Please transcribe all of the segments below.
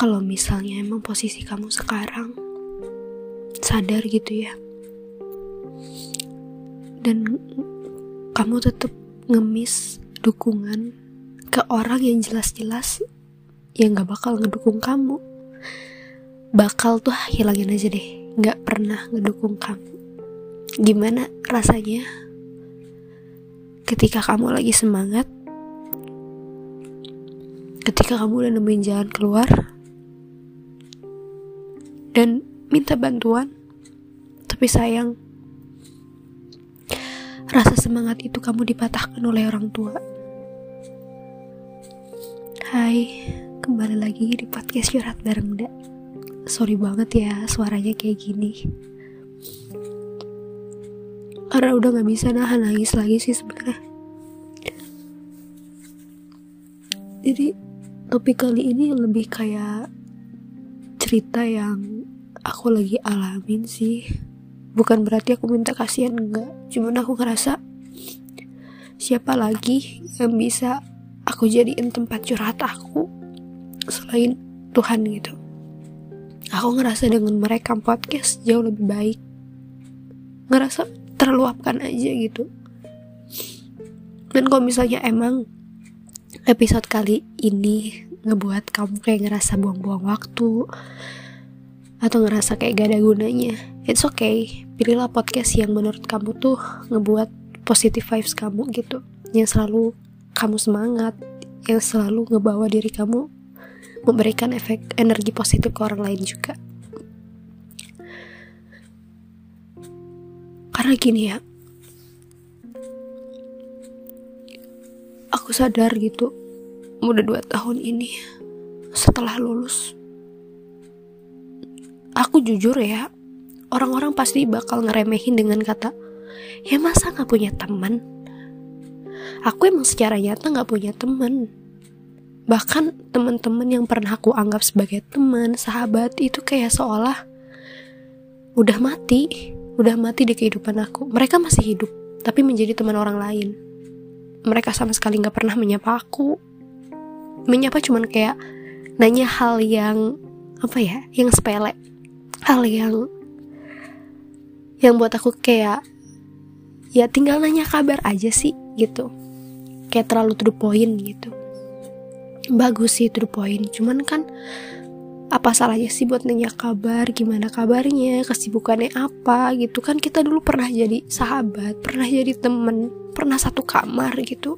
kalau misalnya emang posisi kamu sekarang sadar gitu ya dan kamu tetap ngemis dukungan ke orang yang jelas-jelas yang gak bakal ngedukung kamu. Bakal tuh hilangin aja deh gak pernah ngedukung kamu. Gimana rasanya ketika kamu lagi semangat ketika kamu udah nemuin jalan keluar dan minta bantuan. Tapi sayang rasa semangat itu kamu dipatahkan oleh orang tua. Hai kembali lagi di podcast curhat bareng Nda. Sorry banget ya suaranya kayak gini. Karena udah gak bisa nahan nangis lagi sih sebenarnya. Jadi topik kali ini lebih kayak cerita yang aku lagi alamin sih. Bukan berarti aku minta kasihan enggak. Cuman aku ngerasa siapa lagi yang bisa aku jadiin tempat curhat aku selain Tuhan gitu? Aku ngerasa dengan mereka podcast jauh lebih baik. Ngerasa terluapkan aja gitu. Dan kalau misalnya emang episode kali ini ngebuat kamu kayak ngerasa buang-buang waktu atau ngerasa kayak gak ada gunanya. It's okay. Pilihlah podcast yang menurut kamu tuh ngebuat positive vibes kamu gitu. Yang selalu kamu semangat yang selalu ngebawa diri kamu memberikan efek energi positif ke orang lain juga. Karena gini ya aku sadar gitu udah dua tahun ini setelah lulus. Aku jujur ya orang-orang pasti bakal ngeremehin dengan kata ya masa gak punya teman? Aku emang secara nyata gak punya teman. Bahkan teman-teman yang pernah aku anggap sebagai teman sahabat itu kayak seolah udah mati udah mati di kehidupan aku. Mereka masih hidup tapi menjadi teman orang lain. Mereka sama sekali nggak pernah menyapa aku menyapa cuman kayak nanya hal yang apa ya yang sepele. Hal yang yang buat aku kayak ya tinggal nanya kabar aja sih gitu. Kayak terlalu to point gitu. Bagus sih to point cuman kan apa salahnya sih buat nanya kabar? Gimana kabarnya? Kesibukannya apa? Gitu. Kan kita dulu pernah jadi sahabat pernah jadi temen pernah satu kamar gitu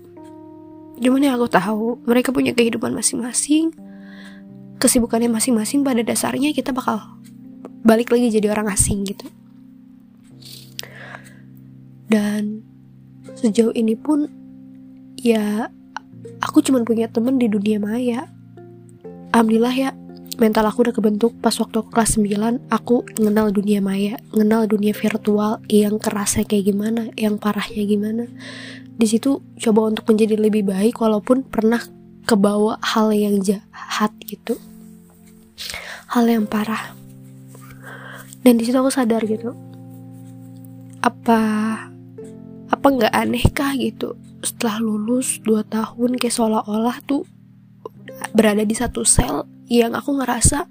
cuman yang aku tahu mereka punya kehidupan masing-masing kesibukannya masing-masing pada dasarnya kita bakal balik lagi jadi orang asing gitu. Dan sejauh ini pun ya aku cuma punya temen di dunia maya. Alhamdulillah ya mental aku udah kebentuk. Pas waktu aku kelas 9 aku mengenal dunia maya mengenal dunia virtual yang kerasnya kayak gimana yang parahnya gimana. Di situ coba untuk menjadi lebih baik walaupun pernah kebawa hal yang jahat gitu. Hal yang parah. Dan di situ aku sadar gitu apa apa nggak aneh kah gitu? Setelah lulus 2 tahun kayak seolah-olah tuh berada di satu sel yang aku ngerasa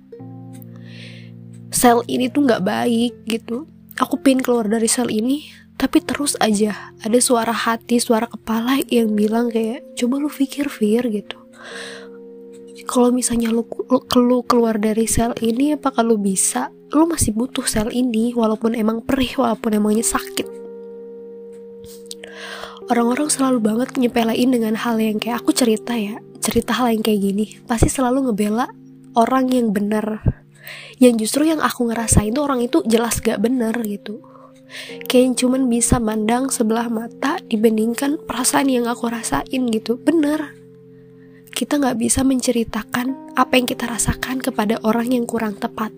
sel ini tuh nggak baik gitu. Aku pin keluar dari sel ini tapi terus aja ada suara hati suara kepala yang bilang kayak coba lu pikir Fir gitu. Kalau misalnya lu, lu, lu keluar dari sel ini apa kalau bisa? Lu masih butuh sel ini walaupun emang perih walaupun emangnya sakit. Orang-orang selalu banget nyepelein dengan hal yang kayak aku cerita ya cerita hal yang kayak gini pasti selalu ngebela orang yang benar. Yang justru yang aku ngerasain tuh orang itu jelas gak bener gitu. Kayak cuman bisa mandang sebelah mata dibandingkan perasaan yang aku rasain gitu. Bener kita nggak bisa menceritakan apa yang kita rasakan kepada orang yang kurang tepat.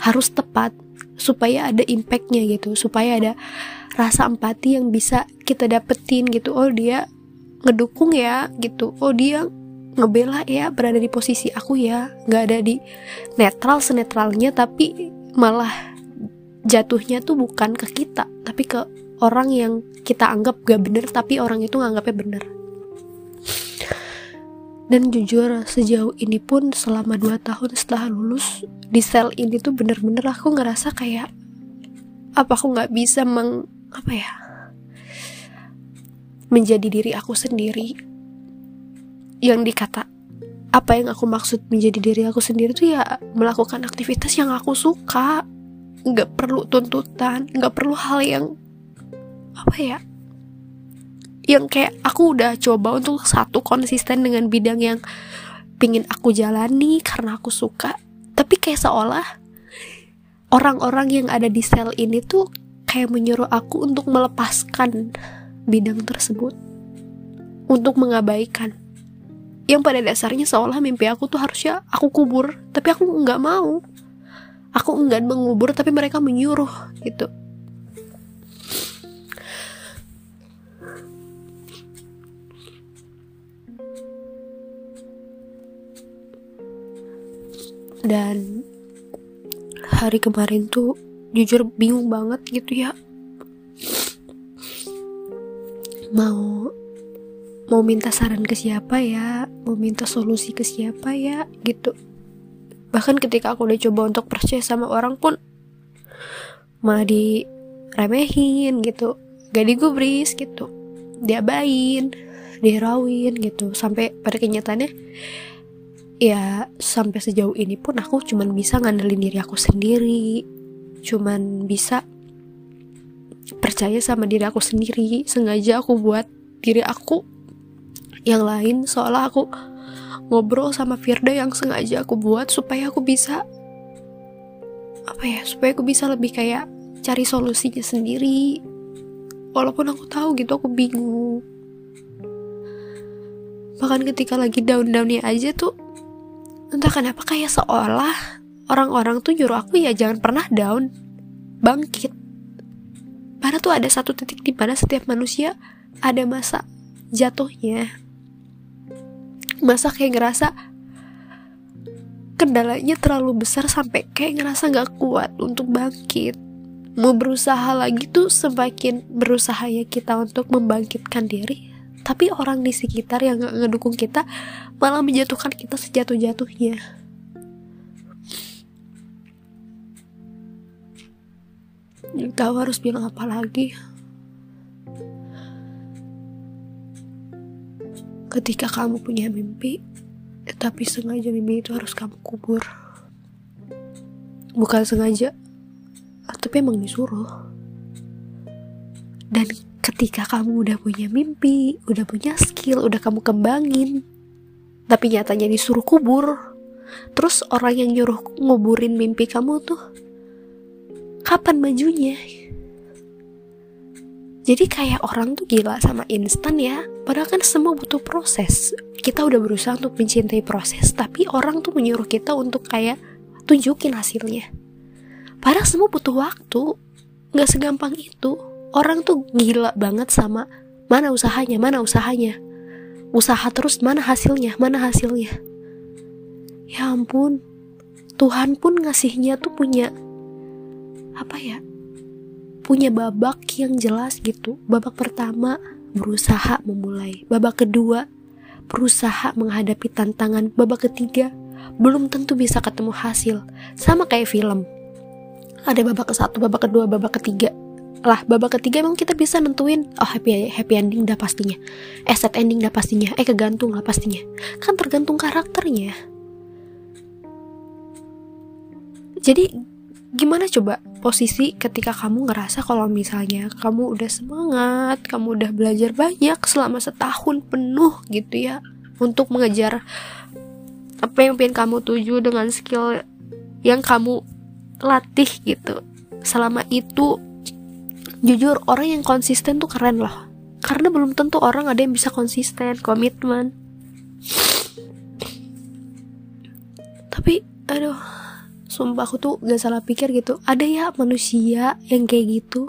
Harus tepat supaya ada impactnya gitu. Supaya ada rasa empati yang bisa kita dapetin gitu. Oh dia ngedukung ya gitu. Oh dia ngebela ya berada di posisi aku ya. Nggak ada di netral senetralnya tapi malah jatuhnya tuh bukan ke kita tapi ke orang yang kita anggap gak bener tapi orang itu nganggapnya bener. Dan jujur sejauh ini pun selama 2 tahun setelah lulus di sel ini tuh bener-bener aku ngerasa kayak apa aku nggak bisa meng apa ya menjadi diri aku sendiri yang dikata apa yang aku maksud menjadi diri aku sendiri tuh ya melakukan aktivitas yang aku suka. Nggak perlu tuntutan nggak perlu hal yang apa ya yang kayak aku udah coba untuk satu konsisten dengan bidang yang pingin aku jalani karena aku suka. Tapi kayak seolah orang-orang yang ada di sel ini tuh kayak menyuruh aku untuk melepaskan bidang tersebut. Untuk mengabaikan yang pada dasarnya seolah mimpi aku tuh harusnya aku kubur tapi aku nggak mau. Aku enggan mengubur tapi mereka menyuruh gitu. Dan hari kemarin tuh jujur bingung banget gitu ya. Mau mau minta saran ke siapa ya? Mau minta solusi ke siapa ya? Gitu. Bahkan ketika aku udah coba untuk percaya sama orang pun malah diremehin gitu. Gak digubris gitu. Diabain dirawin gitu. Sampai pada kenyataannya ya sampai sejauh ini pun aku cuman bisa ngandelin diri aku sendiri. Cuman bisa percaya sama diri aku sendiri. Sengaja aku buat diri aku yang lain seolah aku ngobrol sama Firda yang sengaja aku buat supaya aku bisa apa ya supaya aku bisa lebih kayak cari solusinya sendiri. Walaupun aku tahu gitu aku bingung. Bahkan ketika lagi down-downnya aja tuh entah kenapa kayak seolah orang-orang tuh nyuruh aku ya jangan pernah down. Bangkit. Padahal tuh ada satu titik di mana setiap manusia ada masa jatuhnya masa kayak ngerasa kendalanya terlalu besar sampai kayak ngerasa gak kuat untuk bangkit. Mau berusaha lagi tuh semakin berusaha ya kita untuk membangkitkan diri tapi orang di sekitar yang gak ngedukung kita malah menjatuhkan kita sejatuh-jatuhnya. Tahu harus bilang apa lagi ketika kamu punya mimpi tapi sengaja mimpi itu harus kamu kubur bukan sengaja tapi emang disuruh dan ketika kamu udah punya mimpi, udah punya skill, udah kamu kembangin, tapi nyatanya disuruh kubur, terus orang yang nyuruh nguburin mimpi kamu tuh kapan majunya? Jadi kayak orang tuh gila sama instan ya Padahal kan semua butuh proses Kita udah berusaha untuk mencintai proses Tapi orang tuh menyuruh kita untuk kayak Tunjukin hasilnya Padahal semua butuh waktu Gak segampang itu orang tuh gila banget sama mana usahanya, mana usahanya. Usaha terus mana hasilnya, mana hasilnya. Ya ampun, Tuhan pun ngasihnya tuh punya apa ya? Punya babak yang jelas gitu. Babak pertama berusaha memulai, babak kedua berusaha menghadapi tantangan, babak ketiga belum tentu bisa ketemu hasil. Sama kayak film. Ada babak ke satu, babak kedua, babak ketiga. Lah babak ketiga emang kita bisa nentuin oh happy happy ending dah pastinya. Eh sad ending dah pastinya. Eh kegantung lah pastinya. Kan tergantung karakternya. Jadi gimana coba posisi ketika kamu ngerasa kalau misalnya kamu udah semangat kamu udah belajar banyak selama setahun penuh gitu ya untuk mengejar apa yang pengen kamu tuju dengan skill yang kamu latih gitu. Selama itu jujur orang yang konsisten tuh keren loh karena belum tentu orang ada yang bisa konsisten komitmen. Tapi aduh sumpah aku tuh gak salah pikir gitu. Ada ya manusia yang kayak gitu.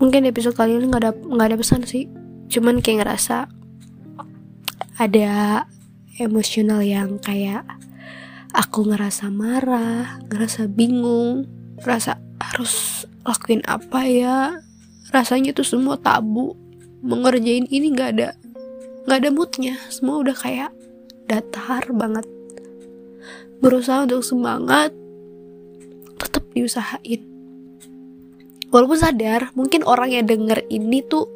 Mungkin episode kali ini nggak ada nggak ada pesan sih. Cuman kayak ngerasa ada emosional yang kayak aku ngerasa marah, ngerasa bingung, ngerasa harus lakuin apa ya, rasanya tuh semua tabu. Mengerjain ini nggak ada nggak ada moodnya. Semua udah kayak datar banget. Berusaha untuk semangat tetap diusahain. Walaupun sadar mungkin orang yang denger ini tuh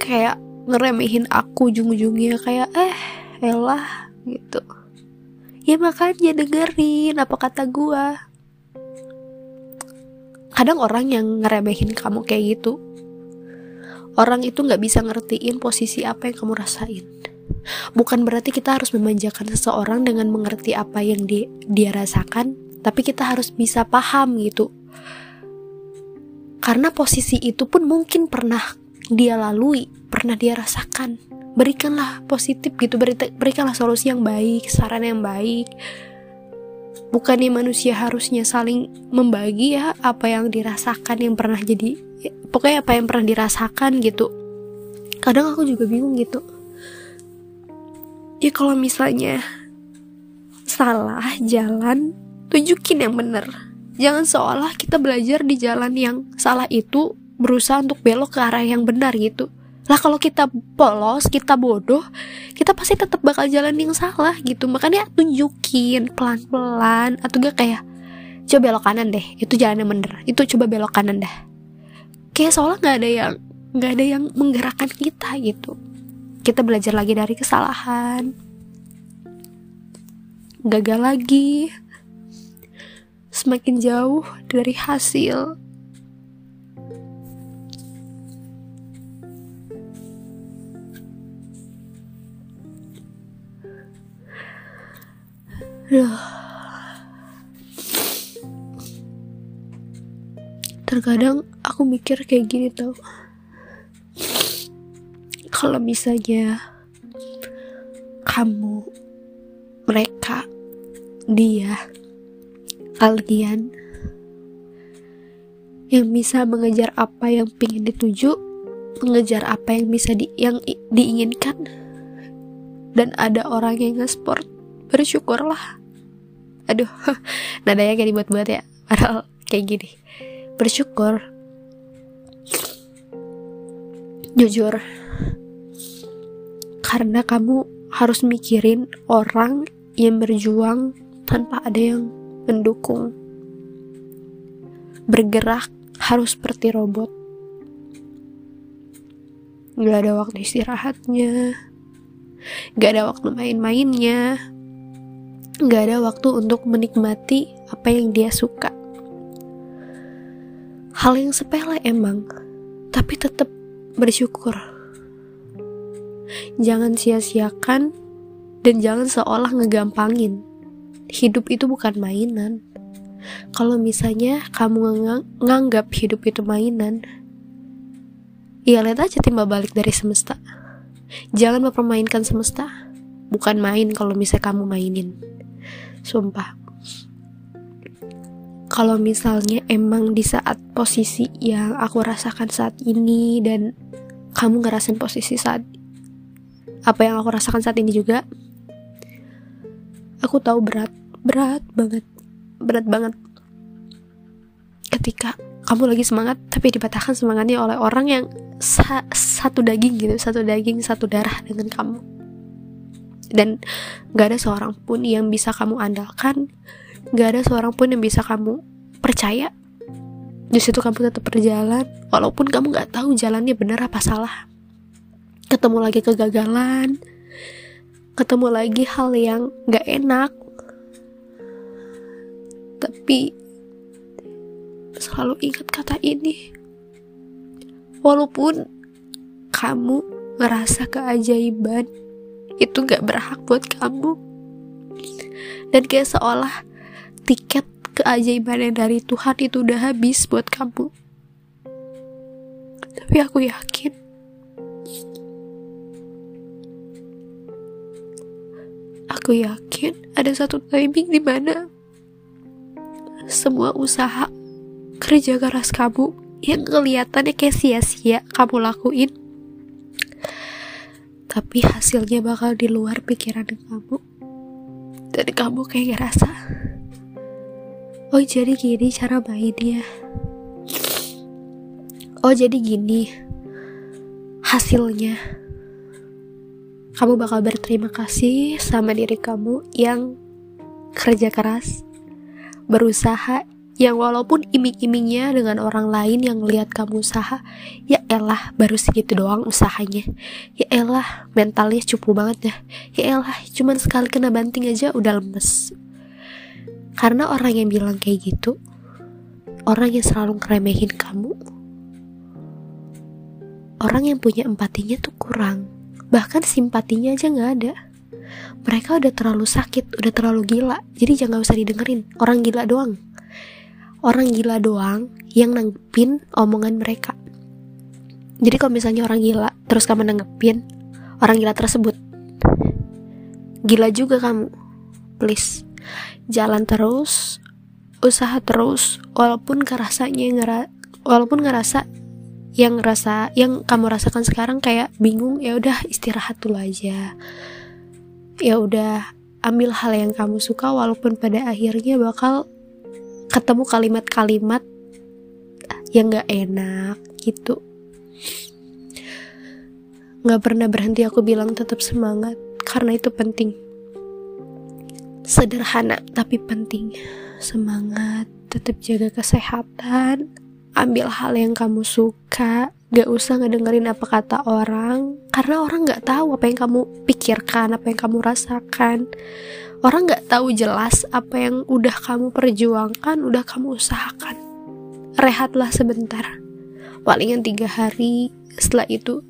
kayak ngeremehin aku ujung-ujungnya kayak eh elah gitu. Ya makanya dengerin apa kata gua. Kadang orang yang ngeremehin kamu kayak gitu orang itu nggak bisa ngertiin posisi apa yang kamu rasain bukan berarti kita harus memanjakan seseorang dengan mengerti apa yang di, dia rasakan tapi kita harus bisa paham gitu karena posisi itu pun mungkin pernah dia lalui, pernah dia rasakan. Berikanlah positif gitu, berikanlah solusi yang baik, saran yang baik. Bukannya manusia harusnya saling membagi ya apa yang dirasakan yang pernah jadi pokoknya apa yang pernah dirasakan gitu. Kadang aku juga bingung gitu. Ya kalau misalnya salah jalan, tunjukin yang bener Jangan seolah kita belajar di jalan yang salah itu berusaha untuk belok ke arah yang benar gitu. Lah kalau kita polos, kita bodoh, kita pasti tetap bakal jalan yang salah gitu. Makanya tunjukin pelan-pelan atau gak kayak coba belok kanan deh, itu jalan yang bener. Itu coba belok kanan dah. Kayak seolah nggak ada yang nggak ada yang menggerakkan kita gitu. Kita belajar lagi dari kesalahan. Gagal lagi, semakin jauh dari hasil. Loh. Terkadang aku mikir kayak gini tau. Kalau misalnya kamu, mereka, dia, kalian yang bisa mengejar apa yang ingin dituju, mengejar apa yang bisa di, yang diinginkan, dan ada orang yang nge-sport, bersyukurlah. Aduh, nadanya kayak dibuat-buat ya, padahal kayak gini. Bersyukur. Jujur, karena kamu harus mikirin orang yang berjuang tanpa ada yang mendukung. Bergerak harus seperti robot. Gak ada waktu istirahatnya. Gak ada waktu main-mainnya. Gak ada waktu untuk menikmati apa yang dia suka. Hal yang sepele emang, tapi tetap bersyukur. Jangan sia-siakan dan jangan seolah ngegampangin hidup itu bukan mainan. Kalau misalnya kamu ngang nganggap hidup itu mainan, ya lihat aja timba balik dari semesta. Jangan mempermainkan semesta. Bukan main kalau misalnya kamu mainin. Sumpah. Kalau misalnya emang di saat posisi yang aku rasakan saat ini dan kamu ngerasain posisi saat apa yang aku rasakan saat ini juga, aku tahu berat berat banget berat banget. Ketika kamu lagi semangat tapi dipatahkan semangatnya oleh orang yang sa satu daging gitu satu daging satu darah dengan kamu. Dan gak ada seorang pun yang bisa kamu andalkan gak ada seorang pun yang bisa kamu percaya. Di situ kamu tetap berjalan walaupun kamu gak tahu jalannya benar apa salah. Ketemu lagi kegagalan ketemu lagi hal yang gak enak. Tapi selalu ingat kata ini. Walaupun kamu ngerasa keajaiban itu gak berhak buat kamu. Dan kayak seolah tiket keajaiban yang dari Tuhan itu udah habis buat kamu. Tapi aku yakin Aku yakin ada satu timing di mana semua usaha kerja keras kamu yang kelihatannya kayak sia-sia kamu lakuin tapi hasilnya bakal di luar pikiran kamu. Dan kamu kayak ngerasa oh jadi gini cara mainnya. Oh jadi gini hasilnya. Kamu bakal berterima kasih sama diri kamu yang kerja keras berusaha yang walaupun iming-imingnya dengan orang lain yang lihat kamu usaha ya elah baru segitu doang usahanya. Ya elah mentalnya cupu banget ya ya elah cuman sekali kena banting aja udah lemes karena orang yang bilang kayak gitu orang yang selalu ngeremehin kamu orang yang punya empatinya tuh kurang. Bahkan simpatinya aja nggak ada. Mereka udah terlalu sakit udah terlalu gila. Jadi jangan usah didengerin. Orang gila doang. Orang gila doang yang nanggepin omongan mereka. Jadi kalau misalnya orang gila terus kamu nanggepin orang gila tersebut gila juga kamu. Please jalan terus usaha terus walaupun kerasanya ngera walaupun ngerasa yang ngerasa yang kamu rasakan sekarang kayak bingung ya udah istirahat dulu aja. Ya udah ambil hal yang kamu suka walaupun pada akhirnya bakal ketemu kalimat-kalimat yang gak enak gitu. Gak pernah berhenti aku bilang tetap semangat karena itu penting sederhana tapi penting semangat tetap jaga kesehatan ambil hal yang kamu suka gak usah ngedengerin apa kata orang karena orang gak tahu apa yang kamu pikirkan apa yang kamu rasakan orang nggak tahu jelas apa yang udah kamu perjuangkan, udah kamu usahakan. Rehatlah sebentar, palingan tiga hari. Setelah itu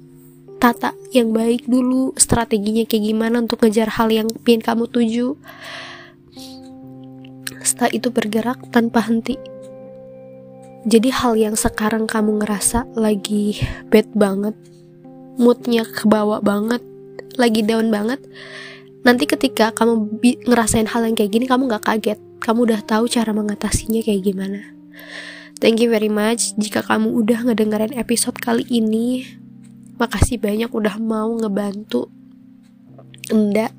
tata yang baik dulu, strateginya kayak gimana untuk ngejar hal yang ingin kamu tuju. Setelah itu bergerak tanpa henti. Jadi hal yang sekarang kamu ngerasa lagi bad banget, moodnya kebawa banget, lagi down banget, nanti ketika kamu ngerasain hal yang kayak gini kamu gak kaget kamu udah tahu cara mengatasinya kayak gimana thank you very much jika kamu udah ngedengerin episode kali ini makasih banyak udah mau ngebantu Enda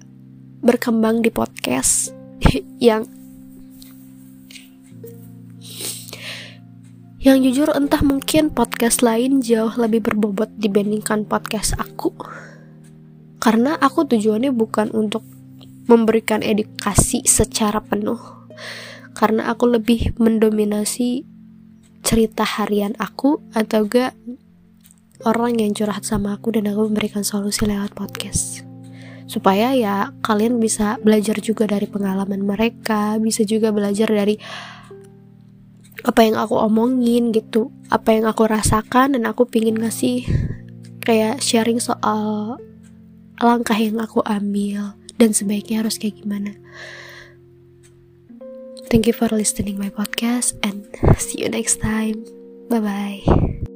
berkembang di podcast yang yang jujur entah mungkin podcast lain jauh lebih berbobot dibandingkan podcast aku. Karena aku tujuannya bukan untuk memberikan edukasi secara penuh. Karena aku lebih mendominasi cerita harian aku atau gak orang yang curhat sama aku dan aku memberikan solusi lewat podcast supaya ya kalian bisa belajar juga dari pengalaman mereka bisa juga belajar dari apa yang aku omongin gitu apa yang aku rasakan dan aku pingin ngasih kayak sharing soal langkah yang aku ambil dan sebaiknya harus kayak gimana. Thank you for listening my podcast and see you next time. Bye bye.